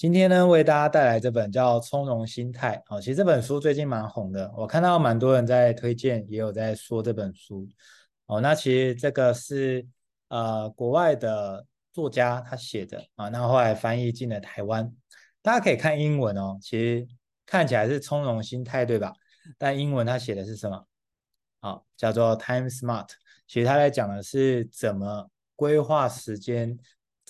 今天呢，为大家带来这本叫《从容心态》哦。其实这本书最近蛮红的，我看到蛮多人在推荐，也有在说这本书哦。那其实这个是呃国外的作家他写的啊，那后来翻译进了台湾，大家可以看英文哦。其实看起来是从容心态，对吧？但英文他写的是什么？好，叫做 Time Smart。其实他在讲的是怎么规划时间。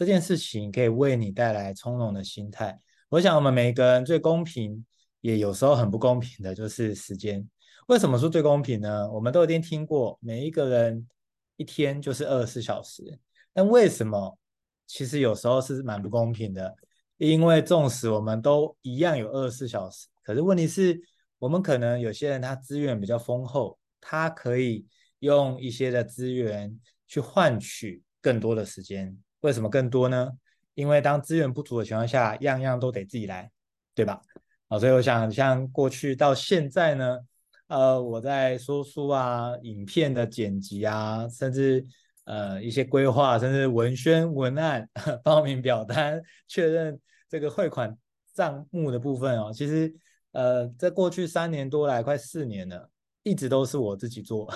这件事情可以为你带来从容的心态。我想，我们每一个人最公平，也有时候很不公平的，就是时间。为什么说最公平呢？我们都已经听过，每一个人一天就是二十四小时。但为什么其实有时候是蛮不公平的？因为纵使我们都一样有二十四小时，可是问题是，我们可能有些人他资源比较丰厚，他可以用一些的资源去换取更多的时间。为什么更多呢？因为当资源不足的情况下，样样都得自己来，对吧？啊，所以我想，像过去到现在呢，呃，我在说书啊、影片的剪辑啊，甚至呃一些规划，甚至文宣文案、报名表单、确认这个汇款账目的部分哦，其实呃，在过去三年多来，快四年了，一直都是我自己做。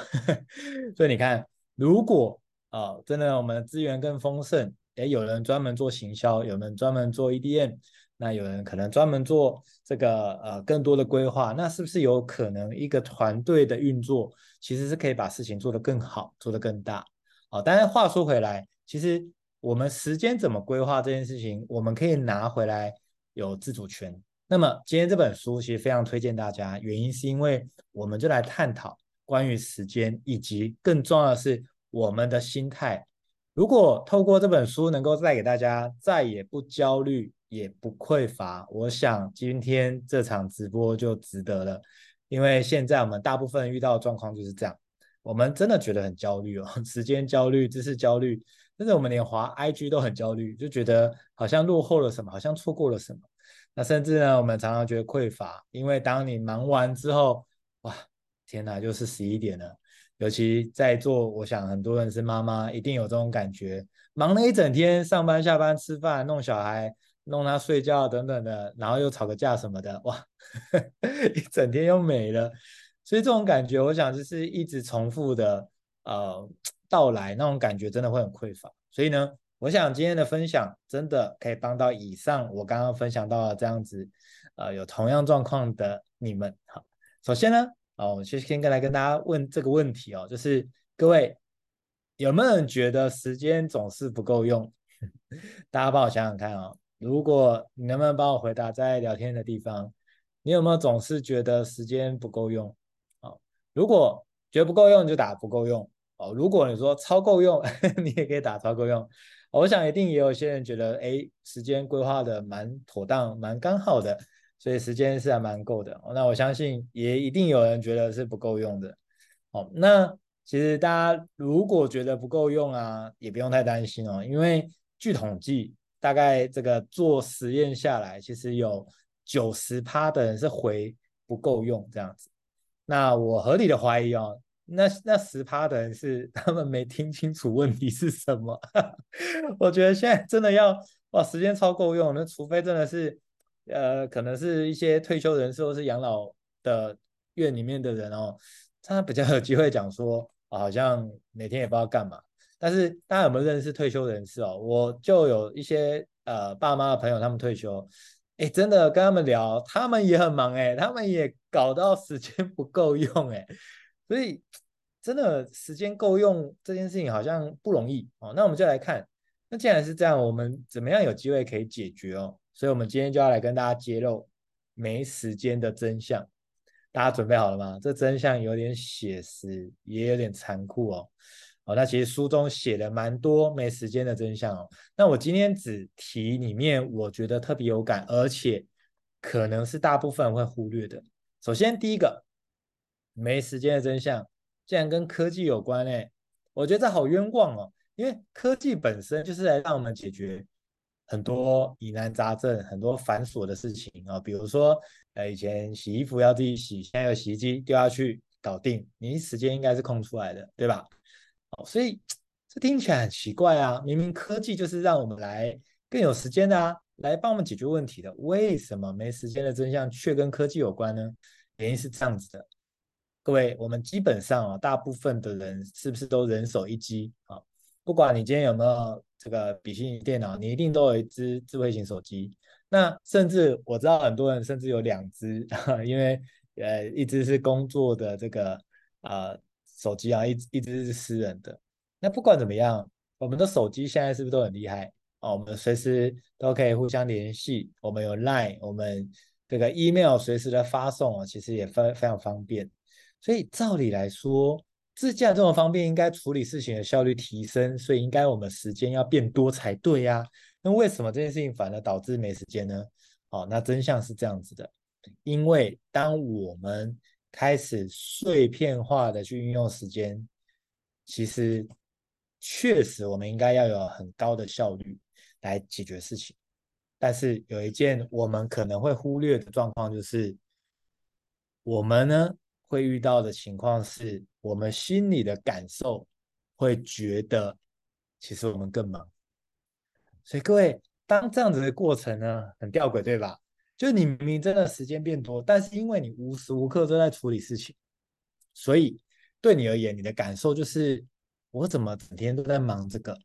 所以你看，如果啊，真的，我们的资源更丰盛。诶，有人专门做行销，有人专门做 EDM，那有人可能专门做这个呃更多的规划。那是不是有可能一个团队的运作其实是可以把事情做得更好，做得更大？好，但是话说回来，其实我们时间怎么规划这件事情，我们可以拿回来有自主权。那么今天这本书其实非常推荐大家，原因是因为我们就来探讨关于时间，以及更重要的是。我们的心态，如果透过这本书能够带给大家再也不焦虑，也不匮乏，我想今天这场直播就值得了。因为现在我们大部分遇到的状况就是这样，我们真的觉得很焦虑哦，时间焦虑、知识焦虑，甚至我们连滑 IG 都很焦虑，就觉得好像落后了什么，好像错过了什么。那甚至呢，我们常常觉得匮乏，因为当你忙完之后，哇，天哪，就是十一点了。尤其在座，我想很多人是妈妈，一定有这种感觉，忙了一整天，上班、下班、吃饭、弄小孩、弄他睡觉等等的，然后又吵个架什么的，哇，一整天又没了。所以这种感觉，我想就是一直重复的呃到来，那种感觉真的会很匮乏。所以呢，我想今天的分享真的可以帮到以上我刚刚分享到的这样子呃有同样状况的你们。好，首先呢。哦，我先先跟来跟大家问这个问题哦，就是各位有没有人觉得时间总是不够用？大家帮我想想看哦，如果你能不能帮我回答在聊天的地方，你有没有总是觉得时间不够用？哦，如果觉得不够用，就打不够用哦。如果你说超够用，你也可以打超够用。我想一定也有些人觉得，哎，时间规划的蛮妥当，蛮刚好的。所以时间是还蛮够的，那我相信也一定有人觉得是不够用的。哦，那其实大家如果觉得不够用啊，也不用太担心哦，因为据统计，大概这个做实验下来，其实有九十趴的人是回不够用这样子。那我合理的怀疑哦，那那十趴的人是 他们没听清楚问题是什么。我觉得现在真的要哇，时间超够用，那除非真的是。呃，可能是一些退休人士或是养老的院里面的人哦，他比较有机会讲说，好像每天也不知道干嘛。但是大家有没有认识退休人士哦？我就有一些呃爸妈的朋友，他们退休，哎，真的跟他们聊，他们也很忙哎，他们也搞到时间不够用哎，所以真的时间够用这件事情好像不容易哦。那我们就来看，那既然是这样，我们怎么样有机会可以解决哦？所以，我们今天就要来跟大家揭露没时间的真相。大家准备好了吗？这真相有点写实，也有点残酷哦。哦，那其实书中写了蛮多没时间的真相哦。那我今天只提里面我觉得特别有感，而且可能是大部分人会忽略的。首先，第一个没时间的真相，竟然跟科技有关诶。我觉得这好冤枉哦，因为科技本身就是来让我们解决。很多疑难杂症，很多繁琐的事情啊，比如说，呃，以前洗衣服要自己洗，现在有洗衣机丢下去搞定，你时间应该是空出来的，对吧？哦，所以这听起来很奇怪啊，明明科技就是让我们来更有时间的啊，来帮我们解决问题的。为什么没时间的真相却跟科技有关呢？原因是这样子的，各位，我们基本上啊，大部分的人是不是都人手一机啊？不管你今天有没有这个笔记电脑，你一定都有一支智慧型手机。那甚至我知道很多人甚至有两支，因为呃，一支是工作的这个呃手机啊，一一支是私人的。那不管怎么样，我们的手机现在是不是都很厉害？哦，我们随时都可以互相联系，我们有 Line，我们这个 email 随时的发送啊，其实也非非常方便。所以照理来说，自驾这么方便，应该处理事情的效率提升，所以应该我们时间要变多才对呀。那为什么这件事情反而导致没时间呢？哦，那真相是这样子的，因为当我们开始碎片化的去运用时间，其实确实我们应该要有很高的效率。来解决事情，但是有一件我们可能会忽略的状况，就是我们呢会遇到的情况是，我们心里的感受会觉得，其实我们更忙。所以各位，当这样子的过程呢，很吊诡，对吧？就你明明真的时间变多，但是因为你无时无刻都在处理事情，所以对你而言，你的感受就是，我怎么整天都在忙这个？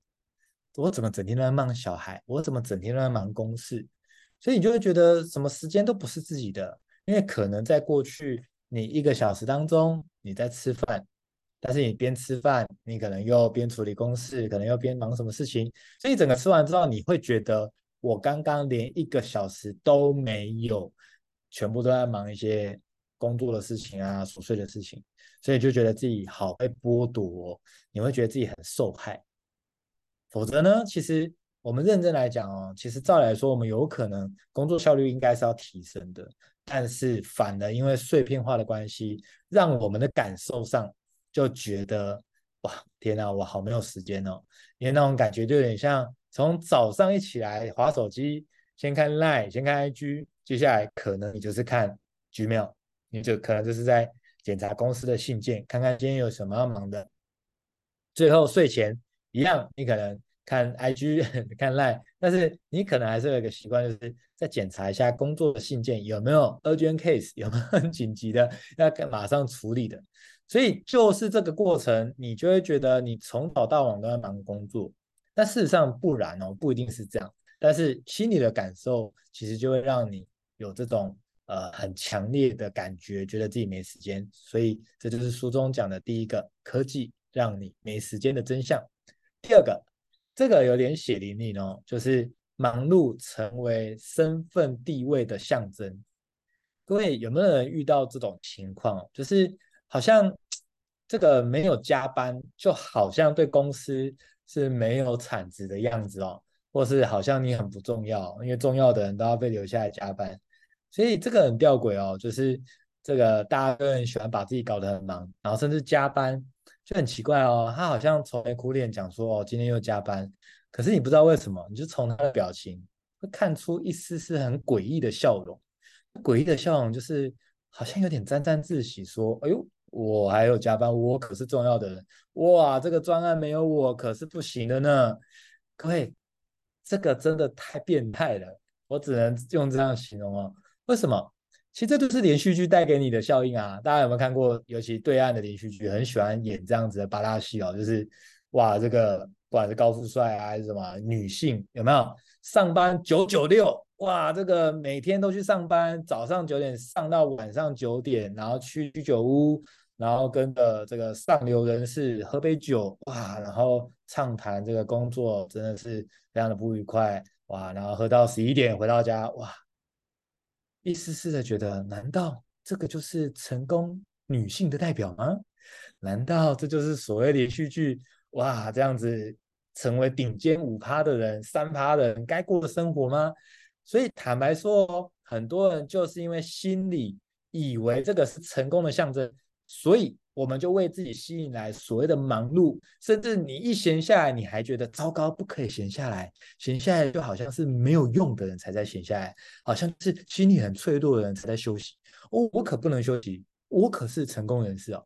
我怎么整天都在忙小孩？我怎么整天都在忙公事？所以你就会觉得什么时间都不是自己的，因为可能在过去你一个小时当中你在吃饭，但是你边吃饭，你可能又边处理公事，可能又边忙什么事情，所以整个吃完之后，你会觉得我刚刚连一个小时都没有，全部都在忙一些工作的事情啊，琐碎的事情，所以就觉得自己好被剥夺，你会觉得自己很受害。否则呢，其实我们认真来讲哦，其实照来说，我们有可能工作效率应该是要提升的，但是反而因为碎片化的关系，让我们的感受上就觉得哇，天哪，我好没有时间哦，因为那种感觉就有点像从早上一起来划手机，先看 Line，先看 IG，接下来可能你就是看 Gmail，你就可能就是在检查公司的信件，看看今天有什么要忙的，最后睡前。一样，你可能看 IG 看 Line，但是你可能还是有一个习惯，就是再检查一下工作的信件有没有 urgent case，有没有 很紧急的要马上处理的。所以就是这个过程，你就会觉得你从早到晚都在忙工作，但事实上不然哦，不一定是这样。但是心里的感受其实就会让你有这种呃很强烈的感觉，觉得自己没时间。所以这就是书中讲的第一个科技让你没时间的真相。第二个，这个有点血淋淋哦，就是忙碌成为身份地位的象征。各位有没有人遇到这种情况？就是好像这个没有加班，就好像对公司是没有产值的样子哦，或是好像你很不重要，因为重要的人都要被留下来加班。所以这个很吊诡哦，就是这个大家都很喜欢把自己搞得很忙，然后甚至加班。就很奇怪哦，他好像愁眉苦脸讲说哦，今天又加班，可是你不知道为什么，你就从他的表情会看出一丝丝很诡异的笑容。诡异的笑容就是好像有点沾沾自喜，说：“哎呦，我还有加班，我可是重要的人，哇，这个专案没有我可是不行的呢。”各位，这个真的太变态了，我只能用这样形容哦。为什么？其实这都是连续剧带给你的效应啊！大家有没有看过？尤其对岸的连续剧，很喜欢演这样子的八大戏哦，就是哇，这个不管是高富帅啊，还是什么女性，有没有上班九九六？哇，这个每天都去上班，早上九点上到晚上九点，然后去居酒屋，然后跟着这个上流人士喝杯酒，哇，然后畅谈这个工作，真的是非常的不愉快，哇，然后喝到十一点回到家，哇。一丝丝的觉得，难道这个就是成功女性的代表吗？难道这就是所谓连续剧哇，这样子成为顶尖五趴的人、三趴的人该过的生活吗？所以坦白说，很多人就是因为心里以为这个是成功的象征，所以。我们就为自己吸引来所谓的忙碌，甚至你一闲下来，你还觉得糟糕，不可以闲下来，闲下来就好像是没有用的人才在闲下来，好像是心里很脆弱的人才在休息。哦，我可不能休息，我可是成功人士哦。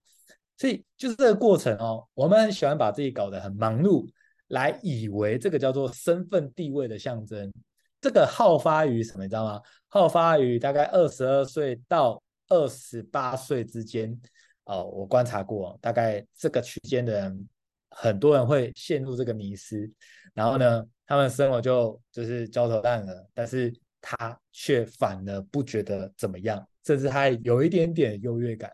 所以就是这个过程哦，我们很喜欢把自己搞得很忙碌，来以为这个叫做身份地位的象征。这个好发于什么？你知道吗？好发于大概二十二岁到二十八岁之间。哦，我观察过，大概这个区间的人，很多人会陷入这个迷思，然后呢，他们生活就就是焦头烂额，但是他却反而不觉得怎么样，甚至还有一点点优越感。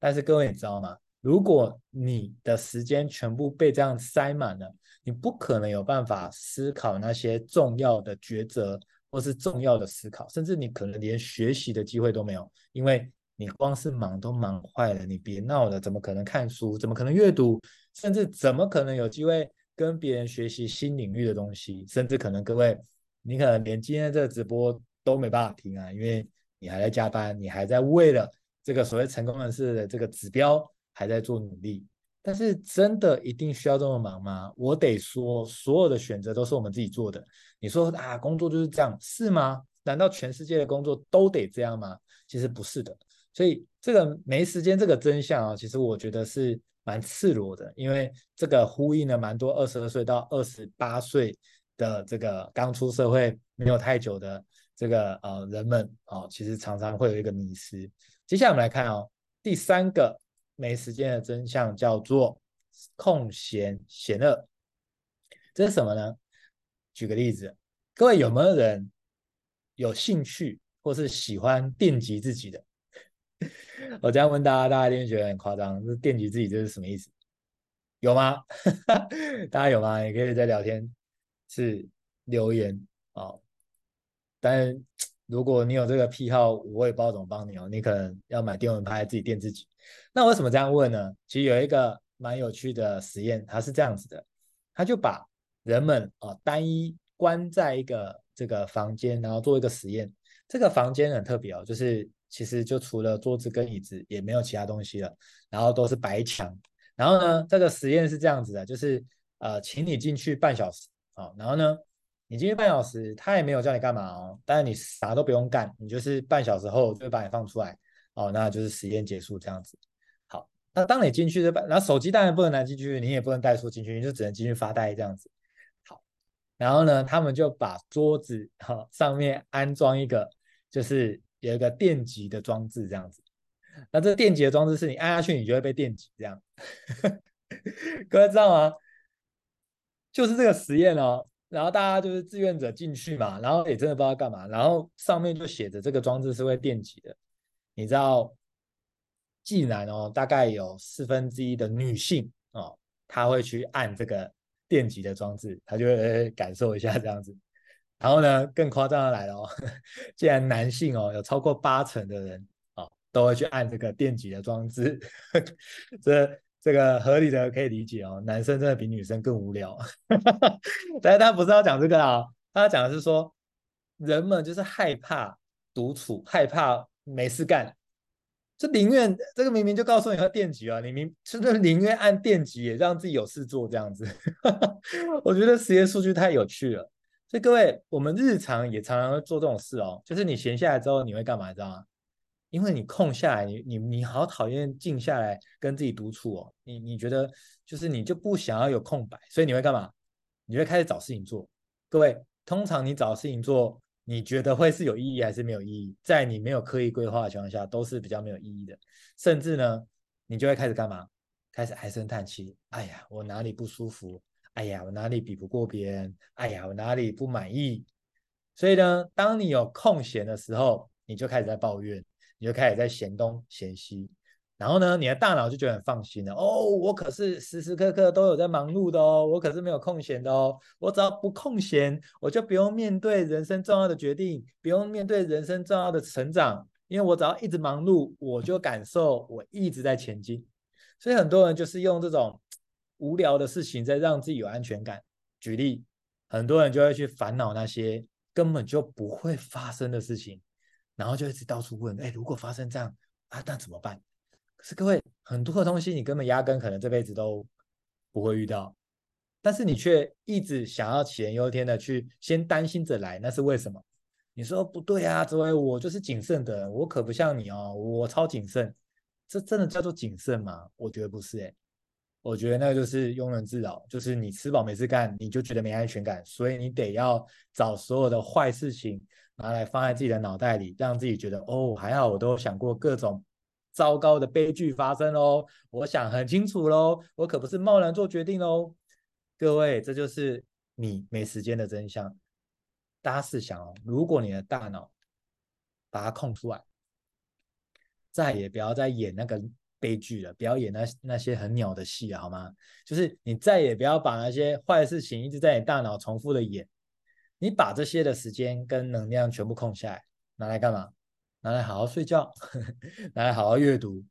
但是各位你知道吗？如果你的时间全部被这样塞满了，你不可能有办法思考那些重要的抉择，或是重要的思考，甚至你可能连学习的机会都没有，因为。你光是忙都忙坏了，你别闹了，怎么可能看书？怎么可能阅读？甚至怎么可能有机会跟别人学习新领域的东西？甚至可能各位，你可能连今天这个直播都没办法听啊，因为你还在加班，你还在为了这个所谓成功人士的这个指标还在做努力。但是真的一定需要这么忙吗？我得说，所有的选择都是我们自己做的。你说啊，工作就是这样，是吗？难道全世界的工作都得这样吗？其实不是的。所以这个没时间这个真相啊，其实我觉得是蛮赤裸的，因为这个呼应了蛮多二十二岁到二十八岁的这个刚出社会没有太久的这个呃人们啊，其实常常会有一个迷失。接下来我们来看哦，第三个没时间的真相叫做空闲嫌恶，这是什么呢？举个例子，各位有没有人有兴趣或是喜欢电击自己的？我这样问大家，大家一定觉得很夸张。这电击自己这是什么意思？有吗？大家有吗？也可以在聊天室留言哦。但如果你有这个癖好，我也不知道怎么帮你哦。你可能要买电蚊拍自己电自己。那为什么这样问呢？其实有一个蛮有趣的实验，它是这样子的：他就把人们哦单一关在一个这个房间，然后做一个实验。这个房间很特别哦，就是。其实就除了桌子跟椅子，也没有其他东西了，然后都是白墙。然后呢，这个实验是这样子的，就是呃，请你进去半小时啊、哦，然后呢，你进去半小时，他也没有叫你干嘛哦，但是你啥都不用干，你就是半小时后就会把你放出来哦，那就是实验结束这样子。好，那当你进去这半，然后手机当然不能拿进去，你也不能带书进去，你就只能进去发呆这样子。好，然后呢，他们就把桌子哈、上面安装一个就是。有一个电极的装置，这样子。那这电极的装置是你按下去，你就会被电击，这样。各位知道吗？就是这个实验哦。然后大家就是志愿者进去嘛，然后也真的不知道干嘛。然后上面就写着这个装置是会电击的。你知道，既然哦，大概有四分之一的女性哦，她会去按这个电击的装置，她就会感受一下这样子。然后呢，更夸张的来了哦，既然男性哦有超过八成的人哦都会去按这个电极的装置，这这个合理的可以理解哦。男生真的比女生更无聊，但是他不是要讲这个啊，他讲的是说人们就是害怕独处，害怕没事干，就宁愿这个明明就告诉你要电极啊，你明就是宁愿按电极也让自己有事做这样子？我觉得实验数据太有趣了。所以各位，我们日常也常常会做这种事哦。就是你闲下来之后，你会干嘛？知道吗？因为你空下来，你你你好讨厌静下来跟自己独处哦。你你觉得就是你就不想要有空白，所以你会干嘛？你会开始找事情做。各位，通常你找事情做，你觉得会是有意义还是没有意义？在你没有刻意规划的情况下，都是比较没有意义的。甚至呢，你就会开始干嘛？开始唉声叹气。哎呀，我哪里不舒服？哎呀，我哪里比不过别人？哎呀，我哪里不满意？所以呢，当你有空闲的时候，你就开始在抱怨，你就开始在嫌东嫌西，然后呢，你的大脑就觉得很放心了。哦，我可是时时刻刻都有在忙碌的哦，我可是没有空闲的哦。我只要不空闲，我就不用面对人生重要的决定，不用面对人生重要的成长，因为我只要一直忙碌，我就感受我一直在前进。所以很多人就是用这种。无聊的事情在让自己有安全感。举例，很多人就会去烦恼那些根本就不会发生的事情，然后就一直到处问：哎，如果发生这样啊，那怎么办？可是各位，很多的东西你根本压根可能这辈子都不会遇到，但是你却一直想要杞人忧天的去先担心着来，那是为什么？你说不对啊，这位我就是谨慎的，我可不像你哦，我超谨慎，这真的叫做谨慎吗？我觉得不是诶。我觉得那个就是庸人自扰，就是你吃饱没事干，你就觉得没安全感，所以你得要找所有的坏事情拿来放在自己的脑袋里，让自己觉得哦，还好我都想过各种糟糕的悲剧发生哦，我想很清楚喽，我可不是贸然做决定哦。各位，这就是你没时间的真相。大家试想哦，如果你的大脑把它空出来，再也不要再演那个悲剧了，不要演那那些很鸟的戏了，好吗？就是你再也不要把那些坏事情一直在你大脑重复的演，你把这些的时间跟能量全部空下来，拿来干嘛？拿来好好睡觉，拿来好好阅读。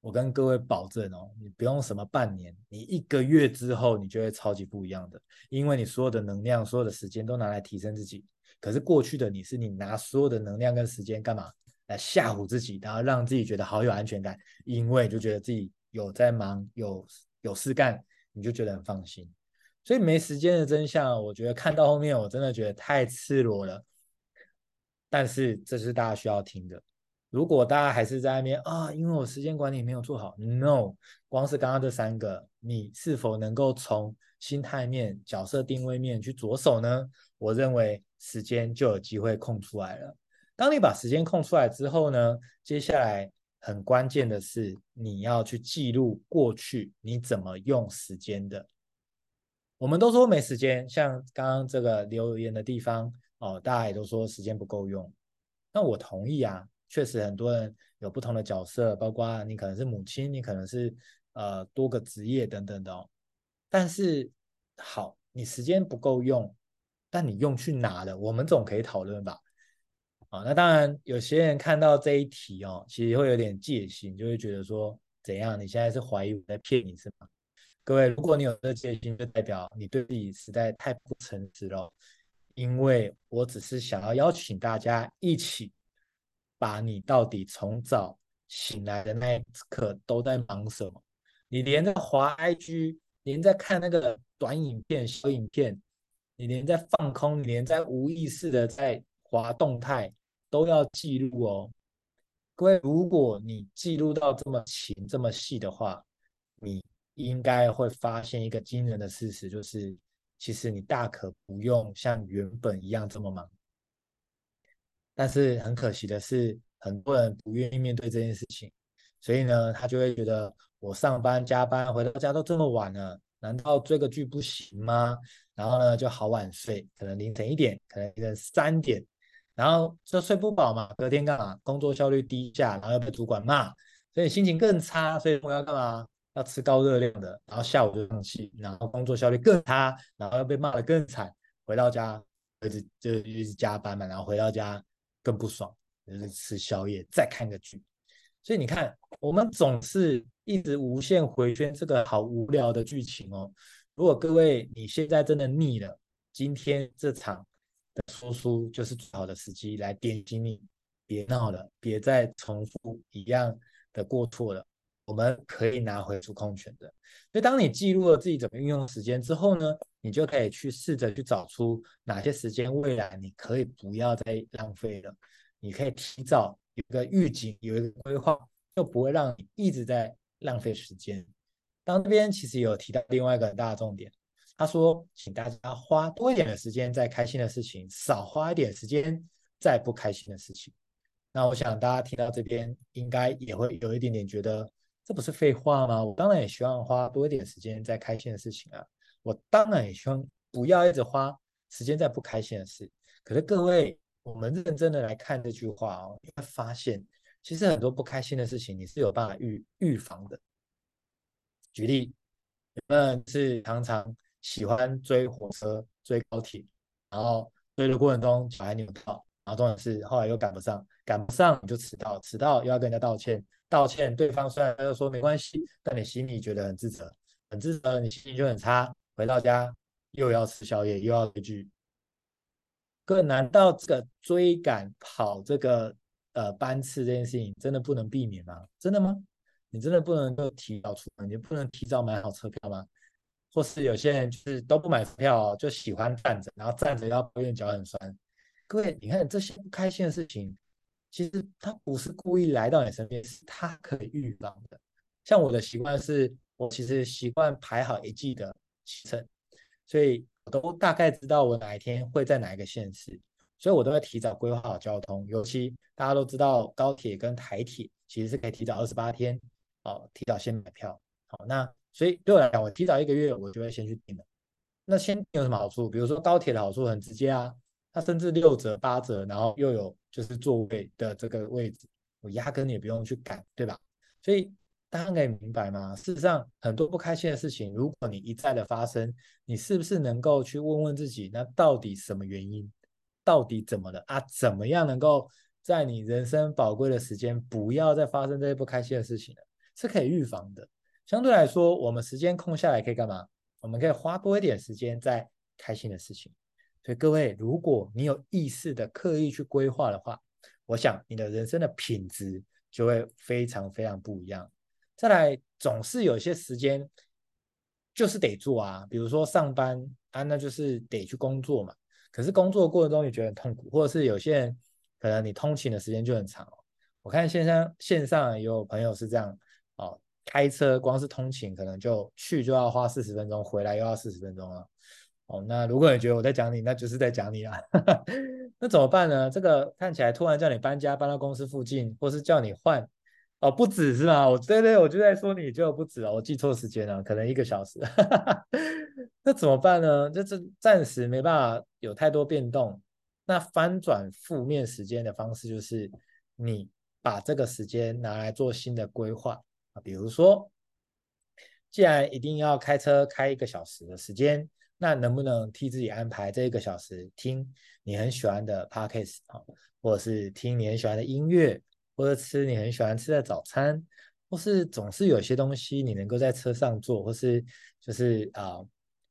我跟各位保证哦，你不用什么半年，你一个月之后，你就会超级不一样的，因为你所有的能量、所有的时间都拿来提升自己。可是过去的你是你拿所有的能量跟时间干嘛？来吓唬自己，然后让自己觉得好有安全感，因为就觉得自己有在忙，有有事干，你就觉得很放心。所以没时间的真相，我觉得看到后面，我真的觉得太赤裸了。但是这是大家需要听的。如果大家还是在那边啊，因为我时间管理没有做好，no，光是刚刚这三个，你是否能够从心态面、角色定位面去着手呢？我认为时间就有机会空出来了。当你把时间空出来之后呢，接下来很关键的是你要去记录过去你怎么用时间的。我们都说没时间，像刚刚这个留言的地方哦，大家也都说时间不够用，那我同意啊。确实，很多人有不同的角色，包括你可能是母亲，你可能是呃多个职业等等的哦。但是好，你时间不够用，但你用去哪了？我们总可以讨论吧？啊，那当然，有些人看到这一题哦，其实会有点戒心，就会觉得说，怎样？你现在是怀疑我在骗你是吗？各位，如果你有这个戒心，就代表你对自己实在太不诚实了。因为我只是想要邀请大家一起。把你到底从早醒来的那一刻都在忙什么？你连在滑 IG，连在看那个短影片、小影片，你连在放空，你连在无意识的在滑动态都要记录哦。各位，如果你记录到这么勤、这么细的话，你应该会发现一个惊人的事实，就是其实你大可不用像原本一样这么忙。但是很可惜的是，很多人不愿意面对这件事情，所以呢，他就会觉得我上班加班回到家都这么晚了，难道追个剧不行吗？然后呢，就好晚睡，可能凌晨一点，可能凌晨三点，然后就睡不饱嘛，隔天干嘛？工作效率低下，然后又被主管骂，所以心情更差，所以我要干嘛？要吃高热量的，然后下午就放弃，然后工作效率更差，然后又被骂得更惨，回到家一直就一直加班嘛，然后回到家。更不爽，就是吃宵夜再看个剧，所以你看，我们总是一直无限回圈这个好无聊的剧情哦。如果各位你现在真的腻了，今天这场的输出就是最好的时机来点醒你，别闹了，别再重复一样的过错了。我们可以拿回主控权的。所以当你记录了自己怎么运用时间之后呢，你就可以去试着去找出哪些时间未来你可以不要再浪费了。你可以提早有一个预警，有一个规划，就不会让你一直在浪费时间。当这边其实有提到另外一个很大的重点，他说，请大家花多一点的时间在开心的事情，少花一点时间在不开心的事情。那我想大家听到这边，应该也会有一点点觉得。这不是废话吗？我当然也希望花多一点时间在开心的事情啊！我当然也希望不要一直花时间在不开心的事。可是各位，我们认真的来看这句话哦，你会发现，其实很多不开心的事情你是有办法预预防的。举例，有人是常常喜欢追火车、追高铁，然后追的过程中小孩扭到，然后重点是后来又赶不上，赶不上你就迟到，迟到又要跟人家道歉。道歉，对方虽然他就说没关系，但你心里觉得很自责，很自责，你心情就很差。回到家又要吃宵夜，又要追剧。各位，难道这个追赶跑这个呃班次这件事情真的不能避免吗？真的吗？你真的不能够提早出门，你不能提早买好车票吗？或是有些人就是都不买票，就喜欢站着，然后站着要抱怨脚很酸。各位，你看这些不开心的事情。其实他不是故意来到你身边，是他可以预防的。像我的习惯是，我其实习惯排好一季的行程，所以我都大概知道我哪一天会在哪一个县市，所以我都会提早规划好交通。尤其大家都知道高铁跟台铁其实是可以提早二十八天哦，提早先买票。好，那所以对我来讲，我提早一个月我就会先去订了。那先订有什么好处？比如说高铁的好处很直接啊，它甚至六折八折，然后又有就是座位的这个位置，我压根也不用去赶，对吧？所以。大家可以明白吗？事实上，很多不开心的事情，如果你一再的发生，你是不是能够去问问自己，那到底什么原因？到底怎么了啊？怎么样能够在你人生宝贵的时间，不要再发生这些不开心的事情呢？是可以预防的。相对来说，我们时间空下来可以干嘛？我们可以花多一点时间在开心的事情。所以各位，如果你有意识的刻意去规划的话，我想你的人生的品质就会非常非常不一样。再来，总是有些时间就是得做啊，比如说上班啊，那就是得去工作嘛。可是工作过程中你觉得很痛苦，或者是有些人可能你通勤的时间就很长哦。我看线上线上也有朋友是这样，开车光是通勤可能就去就要花四十分钟，回来又要四十分钟了。哦，那如果你觉得我在讲你，那就是在讲你啊。那怎么办呢？这个看起来突然叫你搬家搬到公司附近，或是叫你换。哦，不止是吗？我对对，我就在说你就不止了，我记错时间了，可能一个小时。那怎么办呢？就是暂时没办法有太多变动。那翻转负面时间的方式就是，你把这个时间拿来做新的规划啊。比如说，既然一定要开车开一个小时的时间，那能不能替自己安排这一个小时听你很喜欢的 podcast 啊，或者是听你很喜欢的音乐？或者吃你很喜欢吃的早餐，或是总是有些东西你能够在车上做，或是就是啊、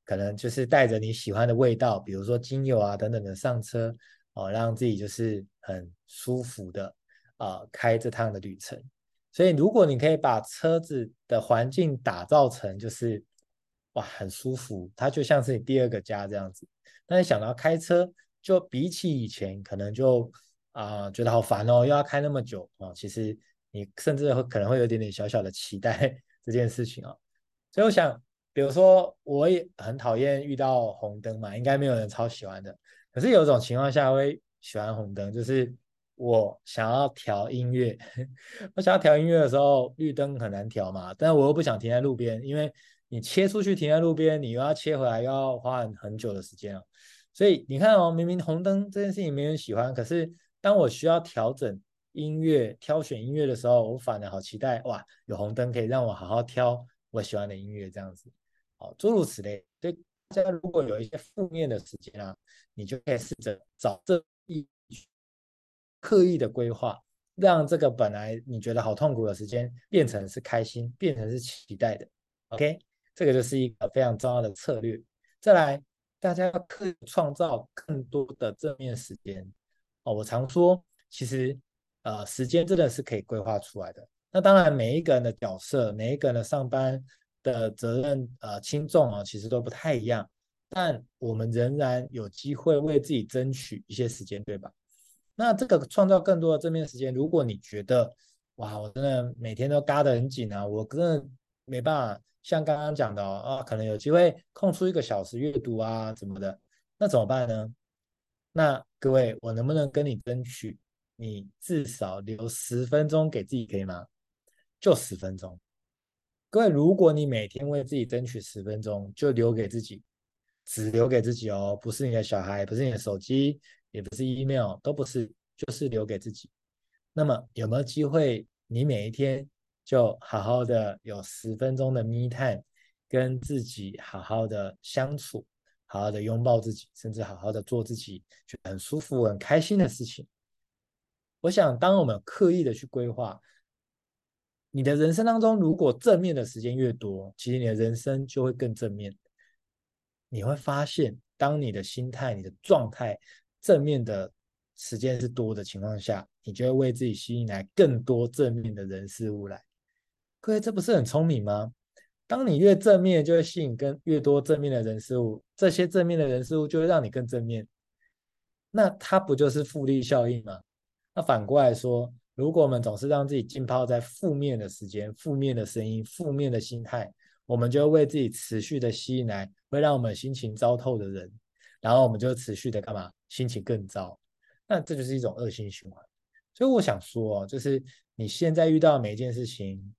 可能就是带着你喜欢的味道，比如说精油啊等等的上车哦，让自己就是很舒服的啊、开这趟的旅程。所以如果你可以把车子的环境打造成就是哇很舒服，它就像是你第二个家这样子。那你想到开车，就比起以前可能就。啊、觉得好烦哦，又要开那么久啊、哦！其实你甚至会可能会有点点小小的期待 这件事情啊、哦。所以我想，比如说我也很讨厌遇到红灯嘛，应该没有人超喜欢的。可是有种情况下会喜欢红灯，就是我想要调音乐，我想要调音乐的时候，绿灯很难调嘛，但我又不想停在路边，因为你切出去停在路边，你又要切回来，又要花很很久的时间啊。所以你看哦，明明红灯这件事情没人喜欢，可是。当我需要调整音乐、挑选音乐的时候，我反而好期待哇，有红灯可以让我好好挑我喜欢的音乐，这样子，好，诸如此类。所以大家如果有一些负面的时间啊，你就可以试着找这一刻意的规划，让这个本来你觉得好痛苦的时间变成是开心，变成是期待的。OK，这个就是一个非常重要的策略。再来，大家要刻意创造更多的正面时间。哦，我常说，其实，呃，时间真的是可以规划出来的。那当然，每一个人的角色，每一个人的上班的责任，呃，轻重啊，其实都不太一样。但我们仍然有机会为自己争取一些时间，对吧？那这个创造更多的正面时间，如果你觉得，哇，我真的每天都嘎得很紧啊，我真的没办法像刚刚讲的啊，可能有机会空出一个小时阅读啊，怎么的，那怎么办呢？那各位，我能不能跟你争取，你至少留十分钟给自己，可以吗？就十分钟。各位，如果你每天为自己争取十分钟，就留给自己，只留给自己哦，不是你的小孩，不是你的手机，也不是 email，都不是，就是留给自己。那么有没有机会，你每一天就好好的有十分钟的 me time，跟自己好好的相处？好好的拥抱自己，甚至好好的做自己觉得很舒服、很开心的事情。我想，当我们刻意的去规划，你的人生当中，如果正面的时间越多，其实你的人生就会更正面。你会发现，当你的心态、你的状态正面的时间是多的情况下，你就会为自己吸引来更多正面的人事物来。各位，这不是很聪明吗？当你越正面，就会吸引更越多正面的人事物，这些正面的人事物就会让你更正面。那它不就是复利效应吗？那反过来说，如果我们总是让自己浸泡在负面的时间、负面的声音、负面的心态，我们就会为自己持续的吸引来会让我们心情糟透的人，然后我们就持续的干嘛？心情更糟，那这就是一种恶性循环。所以我想说，就是你现在遇到每一件事情，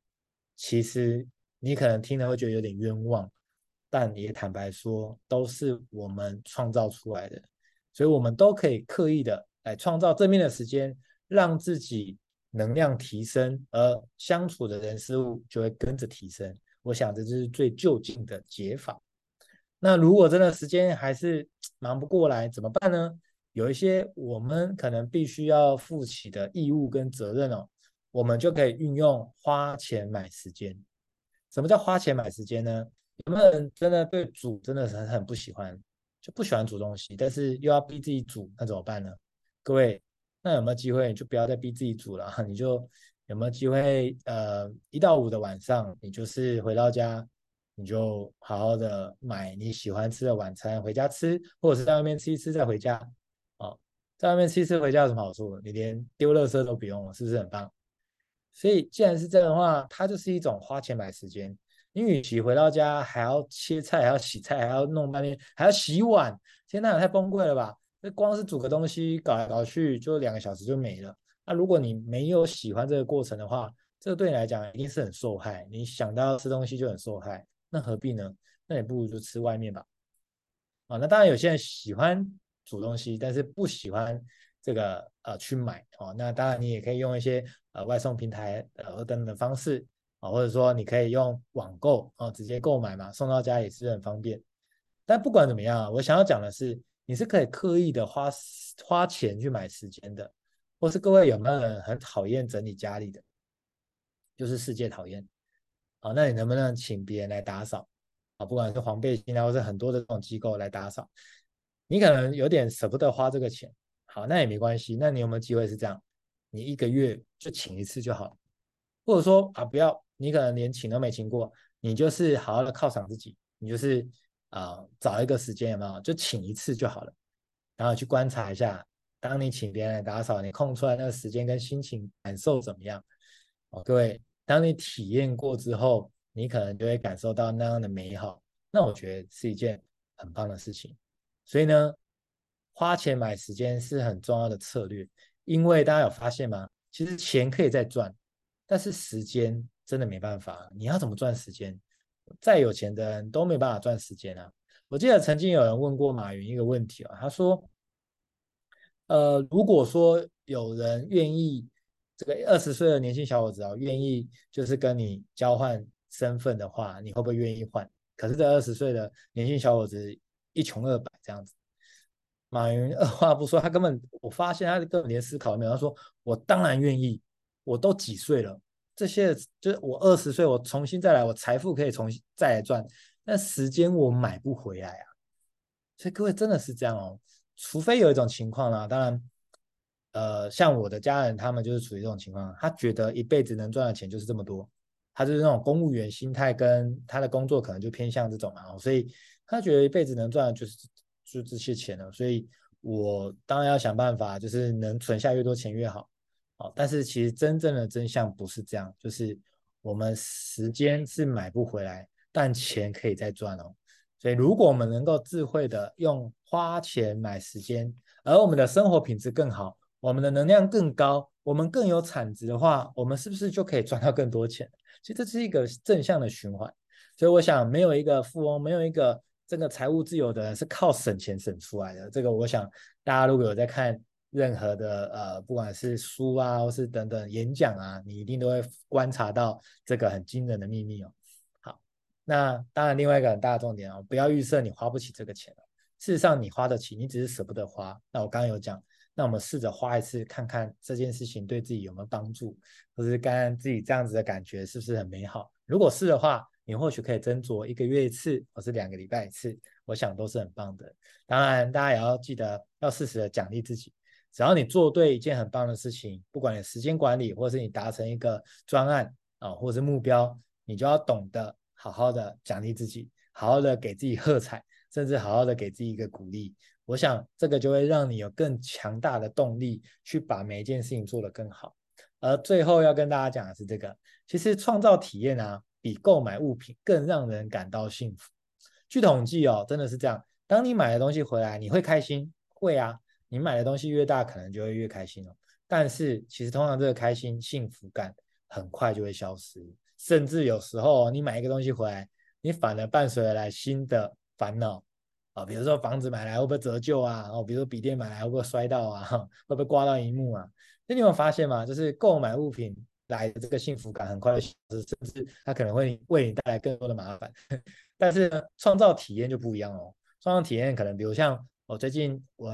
其实你可能听了会觉得有点冤枉，但也坦白说，都是我们创造出来的，所以我们都可以刻意的来创造正面的时间，让自己能量提升，而相处的人事物就会跟着提升。我想这就是最就近的解法。那如果真的时间还是忙不过来，怎么办呢？有一些我们可能必须要负起的义务跟责任哦，我们就可以运用花钱买时间。什么叫花钱买时间呢？有没有人真的对煮真的是很不喜欢，就不喜欢煮东西，但是又要逼自己煮，那怎么办呢？各位，那有没有机会就不要再逼自己煮了？你就有没有机会？呃，一到五的晚上，你就是回到家，你就好好的买你喜欢吃的晚餐回家吃，或者是在外面吃一吃再回家。哦在外面吃一吃回家有什么好处？你连丢垃圾都不用了，是不是很棒？所以既然是这样的话，它就是一种花钱买时间。你与其回到家还要切菜，还要洗菜，还要弄半天，还要洗碗，天哪，太崩溃了吧？那光是煮个东西搞来搞去就两个小时就没了。那如果你没有喜欢这个过程的话，这个对你来讲一定是很受害。你想到吃东西就很受害，那何必呢？那也不如就吃外面吧。啊，那当然有些人喜欢。煮东西，但是不喜欢这个呃去买哦。那当然你也可以用一些呃外送平台呃等等的方式啊、或者说你可以用网购啊，直接购买嘛，送到家也是很方便。但不管怎么样啊，我想要讲的是，你是可以刻意的花花钱去买时间的。或是各位有没有人很讨厌整理家里的？就是世界讨厌啊、那你能不能请别人来打扫啊、不管是黄背心啊，或是很多的这种机构来打扫。你可能有点舍不得花这个钱，好，那也没关系。那你有没有机会是这样？你一个月就请一次就好，或者说啊，不要，你可能连请都没请过，你就是好好的犒赏自己，你就是啊、找一个时间有没有，就请一次就好了，然后去观察一下，当你请别人来打扫，你空出来那个时间跟心情感受怎么样？哦，各位，当你体验过之后，你可能就会感受到那样的美好，那我觉得是一件很棒的事情。所以呢，花钱买时间是很重要的策略，因为大家有发现吗？其实钱可以再赚，但是时间真的没办法。你要怎么赚时间？再有钱的人都没办法赚时间啊！我记得曾经有人问过马云一个问题啊，他说：“呃，如果说有人愿意，这个二十岁的年轻小伙子啊，愿意就是跟你交换身份的话，你会不会愿意换？可是这二十岁的年轻小伙子。”一穷二白这样子，马云二话不说，他根本我发现他根本连思考都没有。他说：“我当然愿意，我都几岁了，这些就是我二十岁，我重新再来，我财富可以重新再来赚，但时间我买不回来啊。”所以各位真的是这样哦，除非有一种情况啊，当然，呃，像我的家人他们就是处于这种情况，他觉得一辈子能赚的钱就是这么多，他就是那种公务员心态，跟他的工作可能就偏向这种啊，所以。他觉得一辈子能赚的就是就这些钱了，所以我当然要想办法，就是能存下越多钱越好。好，但是其实真正的真相不是这样，就是我们时间是买不回来，但钱可以再赚哦。所以如果我们能够智慧的用花钱买时间，而我们的生活品质更好，我们的能量更高，我们更有产值的话，我们是不是就可以赚到更多钱？其实这是一个正向的循环。所以我想，没有一个富翁，没有一个。这个财务自由的人是靠省钱省出来的。这个我想大家如果有在看任何的呃，不管是书啊，或是等等演讲啊，你一定都会观察到这个很惊人的秘密哦。好，那当然另外一个很大的重点哦，不要预设你花不起这个钱。事实上你花得起，你只是舍不得花。那我刚刚有讲，那我们试着花一次，看看这件事情对自己有没有帮助，或是刚刚自己这样子的感觉是不是很美好？如果是的话。你或许可以斟酌一个月一次，或是两个礼拜一次，我想都是很棒的。当然，大家也要记得要适时的奖励自己。只要你做对一件很棒的事情，不管你时间管理，或是你达成一个专案啊，或是目标，你就要懂得好好的奖励自己，好好的给自己喝彩，甚至好好的给自己一个鼓励。我想这个就会让你有更强大的动力去把每一件事情做得更好。而最后要跟大家讲的是这个，其实创造体验啊。比购买物品更让人感到幸福。据统计哦，真的是这样。当你买的东西回来，你会开心？会啊。你买的东西越大，可能就会越开心哦。但是其实通常这个开心、幸福感很快就会消失，甚至有时候你买一个东西回来，你反而伴随而来新的烦恼啊，比如说房子买来会不会折旧啊？哦，比如说笔电买来会不会摔到啊？会不会刮到萤幕啊？那你有有发现吗？就是购买物品来的这个幸福感很快的消失，甚至它可能会为你带来更多的麻烦。但是呢，创造体验就不一样哦。创造体验可能比如像我最近我。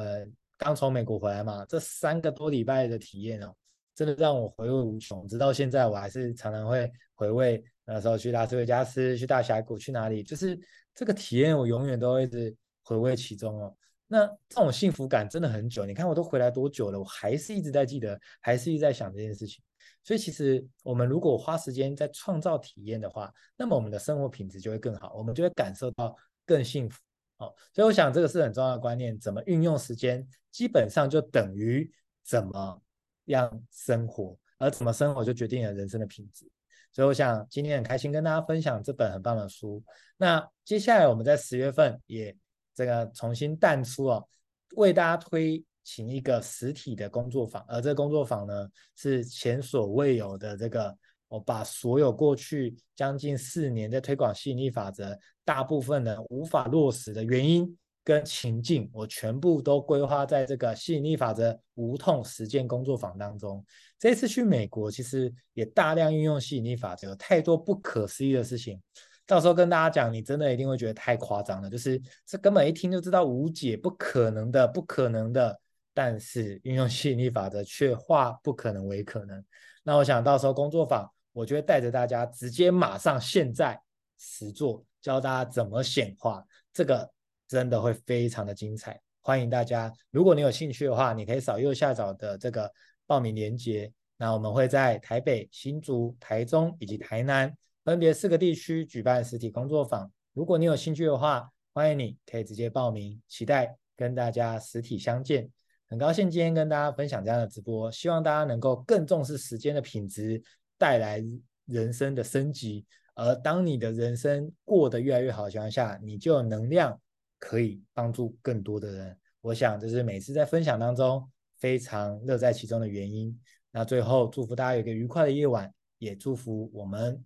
刚从美国回来嘛，这三个多礼拜的体验哦，真的让我回味无穷。直到现在，我还是常常会回味那时候去拉斯维加斯、去大峡谷、去哪里，就是这个体验，我永远都会一直回味其中哦。那这种幸福感真的很久，你看我都回来多久了，我还是一直在记得，还是一直在想这件事情。所以其实我们如果花时间在创造体验的话，那么我们的生活品质就会更好，我们就会感受到更幸福。哦，所以我想这个是很重要的观念，怎么运用时间，基本上就等于怎么样生活，而怎么生活就决定了人生的品质。所以我想今天很开心跟大家分享这本很棒的书。那接下来我们在十月份也这个重新淡出哦，为大家推请一个实体的工作坊，而这个工作坊呢是前所未有的这个。我把所有过去将近四年在推广吸引力法则，大部分的无法落实的原因跟情境，我全部都规划在这个吸引力法则无痛实践工作坊当中。这次去美国，其实也大量运用吸引力法则，有太多不可思议的事情。到时候跟大家讲，你真的一定会觉得太夸张了，就是这根本一听就知道无解、不可能的、不可能的。但是运用吸引力法则却化不可能为可能。那我想到时候工作坊。我就会带着大家直接马上现在实做，教大家怎么显化，这个真的会非常的精彩。欢迎大家，如果你有兴趣的话，你可以扫右下角的这个报名链接。那我们会在台北、新竹、台中以及台南分别四个地区举办实体工作坊。如果你有兴趣的话，欢迎你可以直接报名，期待跟大家实体相见。很高兴今天跟大家分享这样的直播，希望大家能够更重视时间的品质。带来人生的升级，而当你的人生过得越来越好的情况下，你就有能量可以帮助更多的人。我想这是每次在分享当中非常乐在其中的原因。那最后祝福大家有一个愉快的夜晚，也祝福我们，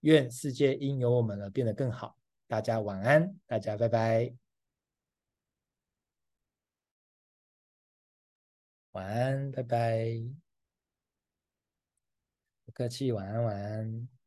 愿世界因有我们而变得更好。大家晚安，大家拜拜，晚安，拜拜。不客气，晚安，晚安。